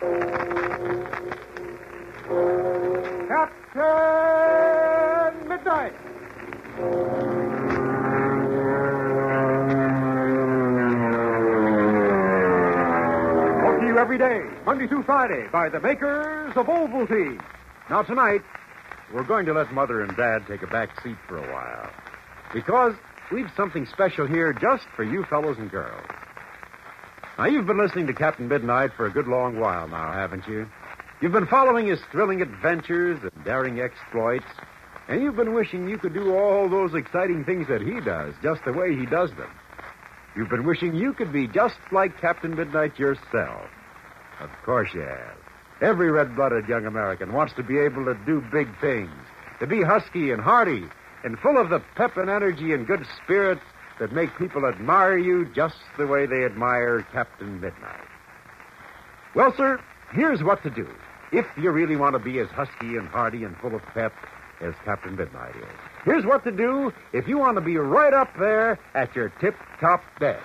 Captain Midnight! Brought to you every day, Monday through Friday, by the makers of Ovaltine. Now, tonight, we're going to let Mother and Dad take a back seat for a while. Because we've something special here just for you fellows and girls. Now, you've been listening to Captain Midnight for a good long while now, haven't you? You've been following his thrilling adventures and daring exploits, and you've been wishing you could do all those exciting things that he does, just the way he does them. You've been wishing you could be just like Captain Midnight yourself. Of course you have. Every red blooded young American wants to be able to do big things, to be husky and hearty, and full of the pep and energy and good spirits that make people admire you just the way they admire Captain Midnight. Well, sir, here's what to do if you really want to be as husky and hearty and full of pep as Captain Midnight is. Here's what to do if you want to be right up there at your tip top best.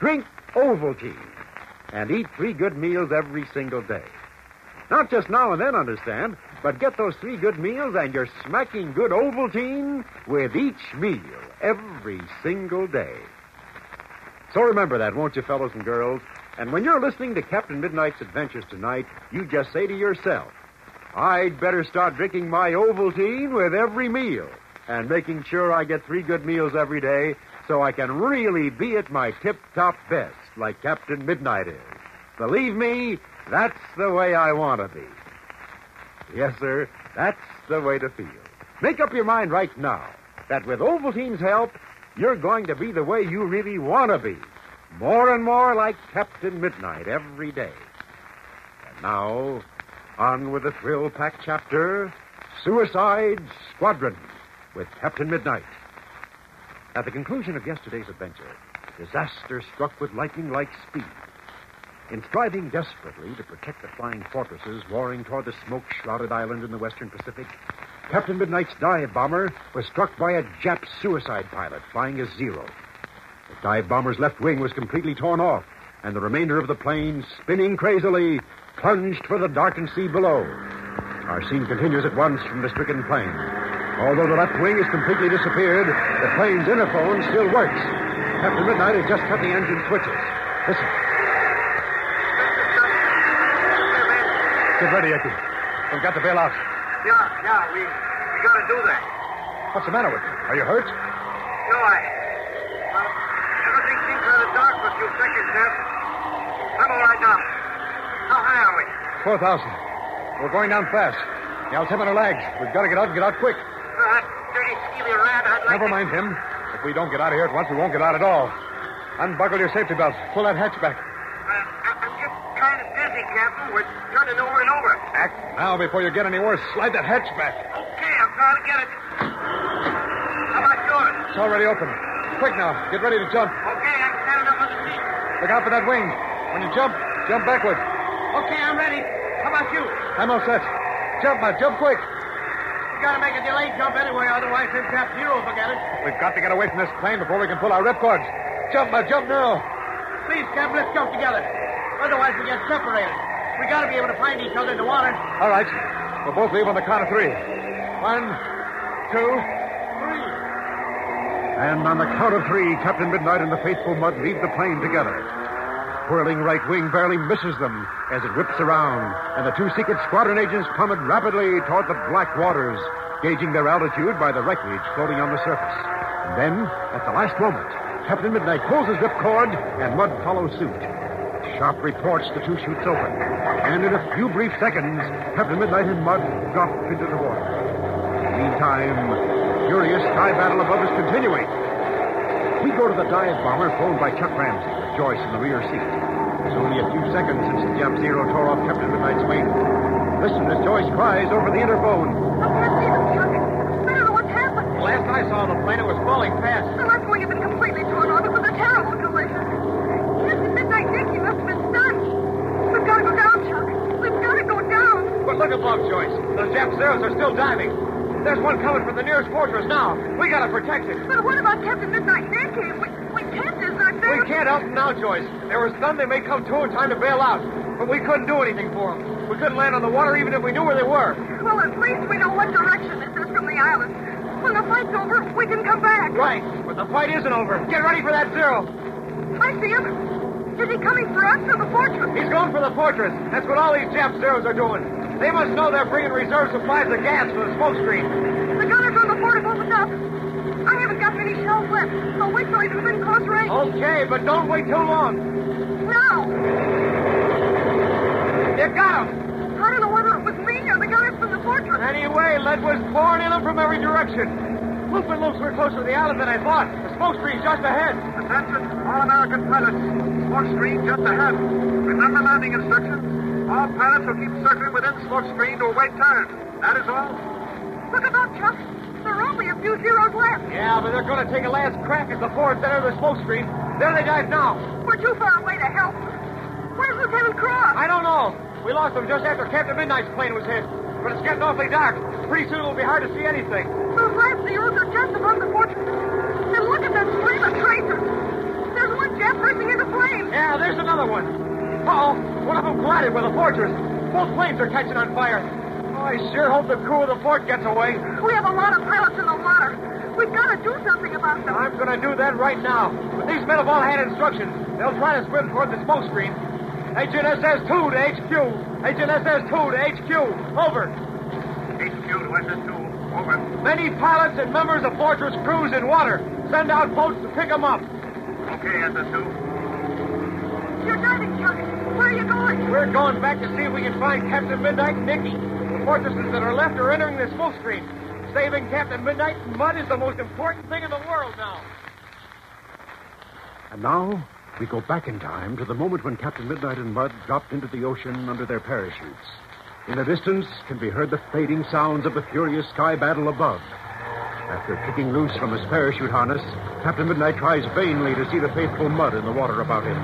Drink Ovaltine and eat three good meals every single day. Not just now and then, understand, but get those three good meals and you're smacking good Ovaltine with each meal every single day. So remember that, won't you, fellows and girls? And when you're listening to Captain Midnight's adventures tonight, you just say to yourself, I'd better start drinking my Ovaltine with every meal and making sure I get three good meals every day so I can really be at my tip top best like Captain Midnight is. Believe me, that's the way I want to be. Yes, sir, that's the way to feel. Make up your mind right now that with Ovaltine's help, you're going to be the way you really want to be. More and more like Captain Midnight every day. And now, on with the thrill packed chapter Suicide Squadron with Captain Midnight. At the conclusion of yesterday's adventure, disaster struck with lightning like speed. In striving desperately to protect the flying fortresses warring toward the smoke shrouded island in the western Pacific, Captain Midnight's dive bomber was struck by a Jap suicide pilot flying a Zero. The dive bomber's left wing was completely torn off, and the remainder of the plane, spinning crazily, plunged for the darkened sea below. Our scene continues at once from the stricken plane. Although the left wing has completely disappeared, the plane's interphone still works. Captain Midnight has just cut the engine switches. Listen. Get ready, Ecky. We've got to bail out. Yeah, yeah, we we gotta do that. What's the matter with you? Are you hurt? No, I. Well, everything seems kind of dark for a few seconds there. I'm all right now. How high are we? 4,000. We're going down fast. The altimeter lags. We've got to get out and get out quick. Uh, that dirty, skeely rat, I'd like Never to... mind him. If we don't get out of here at once, we won't get out at all. Unbuckle your safety belt. Pull that hatch back. Uh, I'm just kind of dizzy, Captain. We're over and over. Act now before you get any worse. Slide that hatch back. Okay, I'm trying to get it. How about yours? It's already open. Quick now. Get ready to jump. Okay, I'm standing up on the seat. Look out for that wing. When you jump, jump backward. Okay, I'm ready. How about you? I'm all set. Jump, now. Jump quick. We gotta make a delayed jump anyway, otherwise this Jap Zero will forget it. We've got to get away from this plane before we can pull our ripcords. Jump, now. Jump now. Please, Captain, let's jump together. Otherwise, we get separated. We gotta be able to find each other in the water. All right. We'll both leave on the count of three. One, two, Three. And on the count of three, Captain Midnight and the faithful Mudd leave the plane together. Whirling right wing barely misses them as it whips around, and the two secret squadron agents plummet rapidly toward the black waters, gauging their altitude by the wreckage floating on the surface. And then, at the last moment, Captain Midnight pulls his ripcord, and Mudd follows suit. Sharp reports the two chutes open, and in a few brief seconds, Captain Midnight and Mudd drop into the water. Meantime, the furious sky battle above is continuing. We go to the dive bomber phoned by Chuck Ramsey with Joyce in the rear seat. It's only a few seconds since the Jap Zero tore off Captain Midnight's wing. Listen as Joyce cries over the interphone. I can't see them, Chuck. I don't know what's happened. Last I saw the plane, it was falling fast. The left wing had been completely torn off. It was a terrible collision. Captain Midnight Nicky must been stunned. We've got to go down, Chuck. We've got to go down. But look above, Joyce. Those Jap Zeros are still diving. There's one coming from the nearest fortress now. We gotta protect it. But what about Captain Midnight Nicky? We, we can't desert them. We can't help them now, Joyce. There was none they may come to in time to bail out. but we couldn't do anything for them. We couldn't land on the water even if we knew where they were. Well, at least we know what direction this is from the island. When the fight's over, we can come back. Right, but the fight isn't over. Get ready for that zero. I see him. Is he coming for us or the fortress? He's going for the fortress. That's what all these Jap zeros are doing. They must know they're bringing reserve supplies of gas for the smoke screen. The gunners on the fort have opened up. I haven't got many shells left, so wait till he's within close range. Okay, but don't wait too long. Now! You got him. I don't know whether it was me or the gunners from the fortress. Anyway, lead was pouring in them from every direction. Looping loops were closer to the island than I thought. The smoke screen's just ahead. Attention, all American pilots. Smoke screen just ahead. Remember landing instructions. All pilots will keep circling within smoke screen to await turn. That is all. Look at that, Chuck. There are only a few zeros left. Yeah, but they're going to take a last crack at the fort center of the smoke screen. There they dive now. We're too far away to help. Where's Lieutenant Cross? I don't know. We lost them just after Captain Midnight's plane was hit. But it's getting awfully dark. Pretty soon it'll be hard to see anything. Those last zeros are just above the fortress. And look at of tracers. There's one jet racing into flames. Yeah, there's another one. Uh-oh. One of them collided with a fortress. Both planes are catching on fire. Oh, I sure hope the crew of the fort gets away. We have a lot of pilots in the water. We've got to do something about them. I'm going to do that right now. But these men have all had instructions. They'll try to swim toward the smoke screen. Agent SS-2 to HQ. Agent SS-2 to HQ. Over. HQ to SS2. Over. Many pilots and members of Fortress crews in water. Send out boats to pick them up. Okay, SS2. You're diving, Chuck. Where are you going? We're going back to see if we can find Captain Midnight and Nicky. The fortresses that are left are entering the smoke screen. Saving Captain Midnight and Mudd is the most important thing in the world now. And now we go back in time to the moment when Captain Midnight and Mudd dropped into the ocean under their parachutes. In the distance can be heard the fading sounds of the furious sky battle above. After kicking loose from his parachute harness, Captain Midnight tries vainly to see the faithful Mudd in the water about him.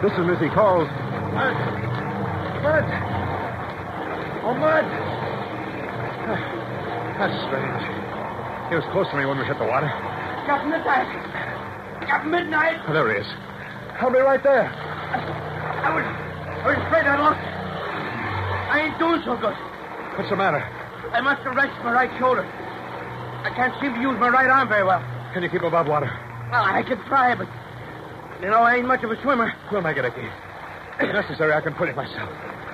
Listen as he calls, Mudd! Mudd! Oh, Mudd! That's strange. He was close to me when we hit the water. Captain Midnight! Captain Midnight! Oh, there he is. I'll be right there. I was, I was afraid I lost. I ain't doing so good. What's the matter? I must have wrenched my right shoulder. I can't seem to use my right arm very well. Can you keep above water? Well, I can try, but you know I ain't much of a swimmer. We'll make it, Ichy. If necessary, I can put it myself.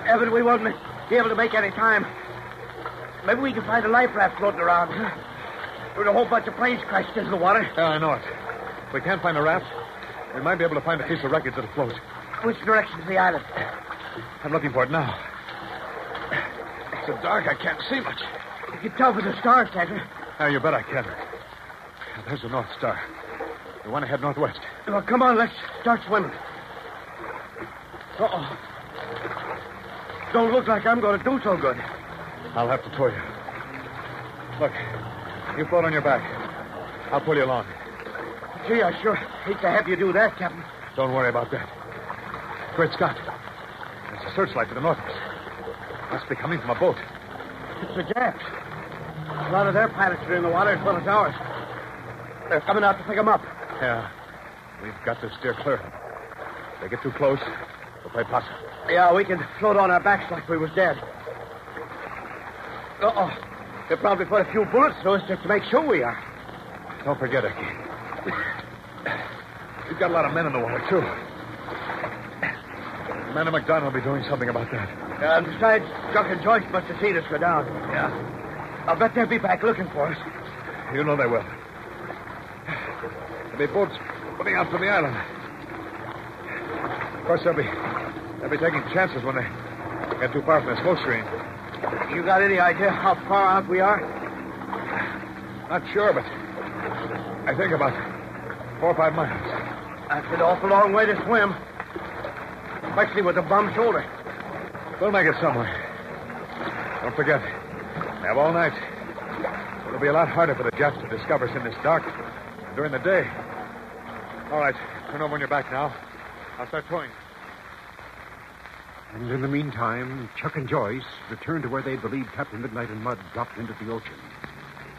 Evan, we won't be able to make any time. Maybe we can find a life raft floating around. There's a whole bunch of planes crashed into the water. Yeah, I know it. If we can't find a raft, we might be able to find a piece of wreckage that'll float. Which direction is the island? I'm looking for it now. It's so dark, I can't see much. You can tell from the stars, you? Yeah, you bet I can. There's the North Star. We want to head northwest. Well, come on, let's start swimming. Uh-oh. Don't look like I'm going to do so good. I'll have to tow you. Look, you float on your back. I'll pull you along. Gee, I sure hate to have you do that, Captain. Don't worry about that. Great Scott. There's a searchlight to the north of us. Must be coming from a boat. It's the Japs. A lot of their pilots are in the water as well as ours. They're coming out to pick them up. Yeah. We've got to steer clear. If they get too close, we'll play possum. Yeah, we can float on our backs like we was dead. Uh-oh. They'll probably put a few bullets through us just to make sure we are. Don't forget, Ichy. We've got a lot of men in the water, too. Commander McDonald will be doing something about that. Uh, and besides, Chuck and Joyce must have seen us go down. Yeah. I'll bet they'll be back looking for us. You know they will. There'll be boats putting out from the island. Of course, they'll be they'll be taking chances when they get too far from the smoke screen. You got any idea how far out we are? Not sure, but I think about four or five miles. That's an awful long way to swim. Especially with a bum shoulder. We'll make it somewhere. Don't forget, have all night. It'll be a lot harder for the Japs to discover us in this dark during the day. All right, turn over on your back now. I'll start towing. And in the meantime, Chuck and Joyce return to where they believed Captain Midnight and Mudd dropped into the ocean.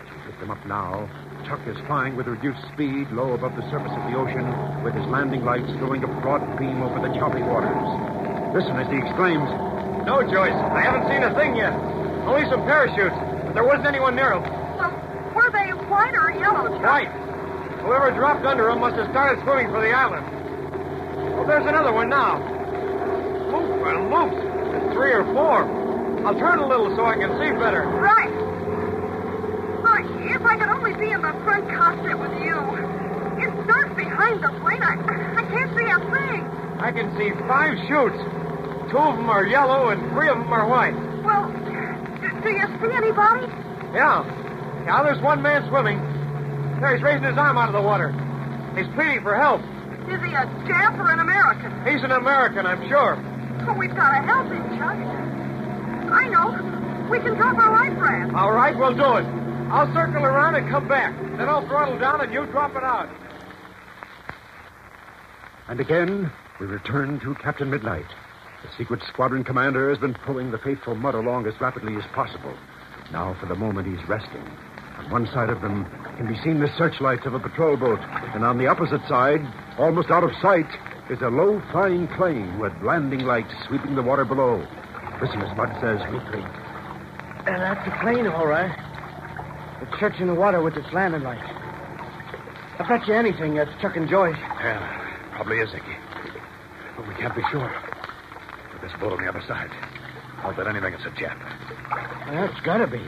As we pick them up now, Chuck is flying with reduced speed low above the surface of the ocean, with his landing lights throwing a broad beam over the choppy waters. Listen as he exclaims, No, Joyce. I haven't seen a thing yet. Only some parachutes. But there wasn't anyone near them. Well, were they white or yellow, Chuck? Right. Whoever dropped under them must have started swimming for the island. Well, there's another one now. Loop and loops. There's three or four. I'll turn a little so I can see better. Right. Oh, if I could only be in the front cockpit with you. It's dark behind the plane. I, I can't see a thing. I can see five chutes. Two of them are yellow and three of them are white. Well, do, do you see anybody? Yeah. Yeah, there's one man swimming. There, he's raising his arm out of the water. He's pleading for help. Is he a Jap or an American? He's an American, I'm sure. Oh, we've got to help him, Chuck. I know. We can drop our life raft. All right, we'll do it. I'll circle around and come back. Then I'll throttle down and you drop it out. And again, we return to Captain Midnight. The secret squadron commander has been pulling the faithful Mudd along as rapidly as possible. Now, for the moment, he's resting. On one side of them can be seen the searchlights of a patrol boat, and on the opposite side, almost out of sight, is a low flying plane with landing lights sweeping the water below. Listen as Mudd says weakly. And uh, that's a plane, all right. It's searching the water with its landing lights. I bet you anything that's Chuck and Joyce. Yeah, probably is, Ichy. But we can't be sure. This boat on the other side, I'll bet anything it's a Jap. That's gotta be.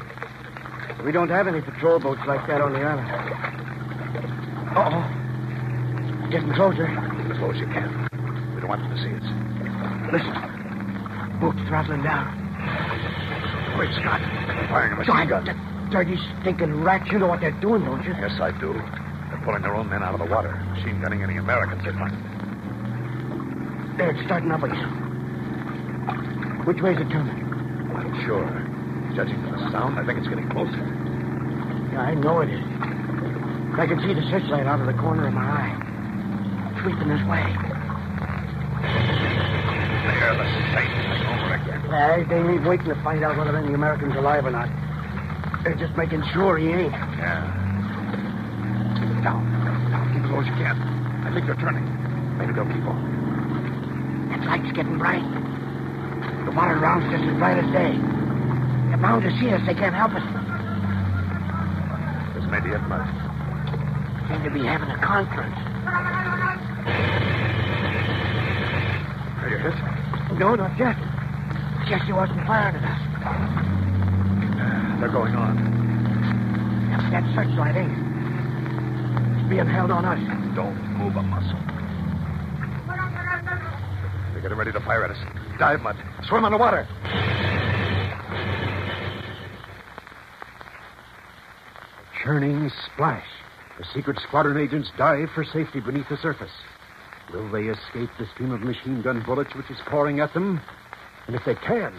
We don't have any patrol boats like that on the island. Uh-oh. Getting closer. As low as you can. We don't want them to see us. Listen. Boat's throttling down. Wait, Scott. They're firing a machine gun. The dirty, stinking rats. You know what they're doing, don't you? Yes, I do. They're pulling their own men out of the water. Machine gunning any Americans they find. They're starting up again. Which way's it turning? I'm not sure. Judging from the sound, I think it's getting closer. Yeah, I know it is. I can see the searchlight out of the corner of my eye. Sweeping this way. There, the same thing over again. Uh, they ain't waiting to find out whether any American's alive or not. They're just making sure he ain't. Yeah. Down, down. Keep as low as you can. I think they're turning. Maybe they'll keep on. That light's getting bright. The water around's just as bright as day. They're bound to see us. They can't help us. This may be it, Mudd. Seem to be having a conference. Are you hit? No, not yet. Jesse wasn't firing at us. They're going on. That's that searchlight, ain't it? It's being held on us. Don't move a muscle. They're getting ready to fire at us. Dive, Mudd. Swim on the water. Churning splash. The secret squadron agents dive for safety beneath the surface. Will they escape the stream of machine gun bullets which is pouring at them? And if they can,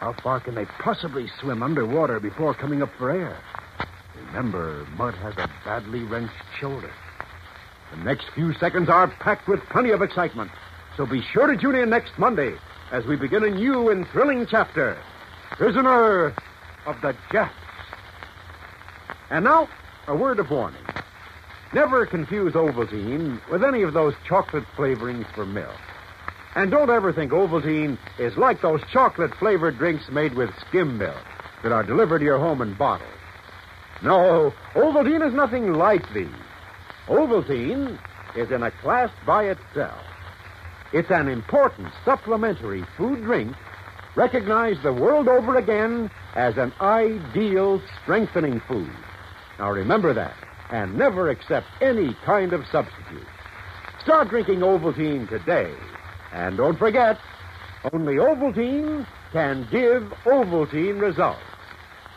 how far can they possibly swim underwater before coming up for air? Remember, Mudd has a badly wrenched shoulder. The next few seconds are packed with plenty of excitement. So be sure to tune in next Monday as we begin a new and thrilling chapter Prisoner of the Japs. And now, a word of warning. Never confuse Ovaltine with any of those chocolate flavorings for milk. And don't ever think Ovaltine is like those chocolate flavored drinks made with skim milk that are delivered to your home in bottles. No, Ovaltine is nothing like these. Ovaltine is in a class by itself. It's an important supplementary food drink recognized the world over again as an ideal strengthening food. Now remember that, and never accept any kind of substitute. Start drinking Ovaltine today. And don't forget, only Ovaltine can give Ovaltine results.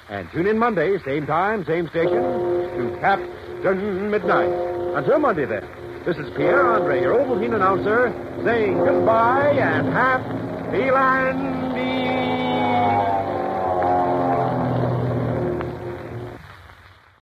And tune in Monday, same time, same station, to Captain Midnight. Until Monday, then, this is Pierre Andre, your Ovaltine announcer, saying goodbye and happy landing.